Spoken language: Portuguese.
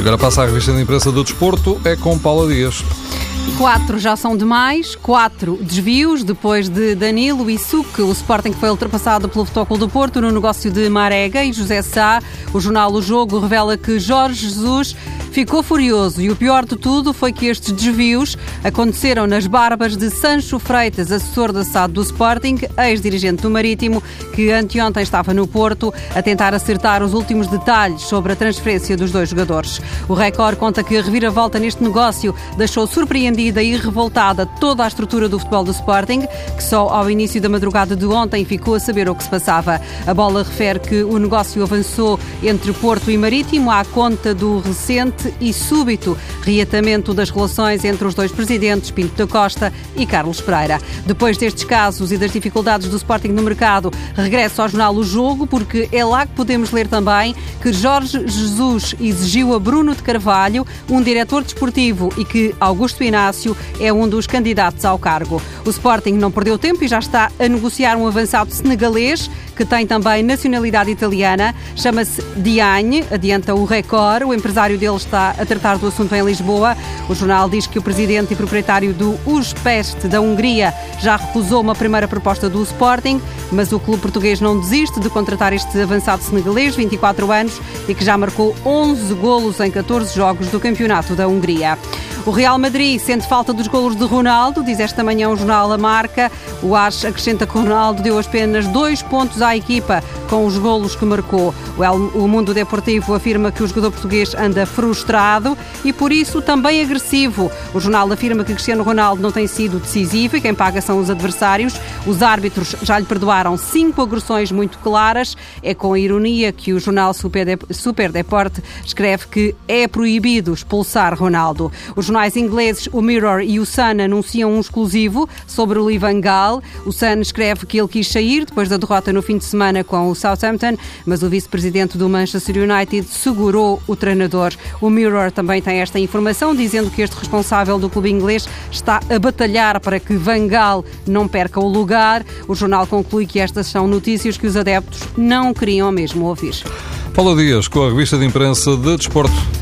agora passa a revista de imprensa do desporto, é com Paula Dias. Quatro já são demais, quatro desvios depois de Danilo e Suque. O Sporting foi ultrapassado pelo Futebol do Porto no negócio de Marega e José Sá. O jornal O Jogo revela que Jorge Jesus ficou furioso e o pior de tudo foi que estes desvios aconteceram nas barbas de Sancho Freitas, assessor da SAD do Sporting, ex-dirigente do Marítimo, que anteontem estava no Porto a tentar acertar os últimos detalhes sobre a transferência dos dois jogadores. O Record conta que a reviravolta neste negócio deixou surpreendida e revoltada toda a estrutura do futebol do Sporting, que só ao início da madrugada de ontem ficou a saber o que se passava. A bola refere que o negócio avançou entre Porto e Marítimo à conta do recente e súbito reatamento das relações entre os dois presidentes, Pinto da Costa e Carlos Pereira. Depois destes casos e das dificuldades do Sporting no mercado, regresso ao jornal O Jogo, porque é lá que podemos ler também que Jorge Jesus exigiu a Bruno de Carvalho um diretor desportivo e que Augusto Inácio é um dos candidatos ao cargo. O Sporting não perdeu tempo e já está a negociar um avançado senegalês que tem também nacionalidade italiana, chama-se Diagne, adianta o Record. O empresário dele está a tratar do assunto em Lisboa. O jornal diz que o presidente e proprietário do Uspest da Hungria já recusou uma primeira proposta do Sporting, mas o clube português não desiste de contratar este avançado senegalês, 24 anos, e que já marcou 11 golos em 14 jogos do Campeonato da Hungria. O Real Madrid sente falta dos golos de Ronaldo, diz esta manhã o jornal A Marca. O AS acrescenta que Ronaldo deu apenas dois pontos à equipa com os golos que marcou. O Mundo Deportivo afirma que o jogador português anda frustrado e por isso também agressivo. O jornal afirma que Cristiano Ronaldo não tem sido decisivo e quem paga são os adversários. Os árbitros já lhe perdoaram cinco agressões muito claras. É com ironia que o jornal Super, Deporte escreve que é proibido expulsar Ronaldo. Jornais ingleses, o Mirror e o Sun, anunciam um exclusivo sobre o Lee Van Gaal. O Sun escreve que ele quis sair depois da derrota no fim de semana com o Southampton, mas o vice-presidente do Manchester United segurou o treinador. O Mirror também tem esta informação, dizendo que este responsável do clube inglês está a batalhar para que Van Gaal não perca o lugar. O jornal conclui que estas são notícias que os adeptos não queriam mesmo ouvir. Paulo Dias, com a revista de imprensa de Desporto.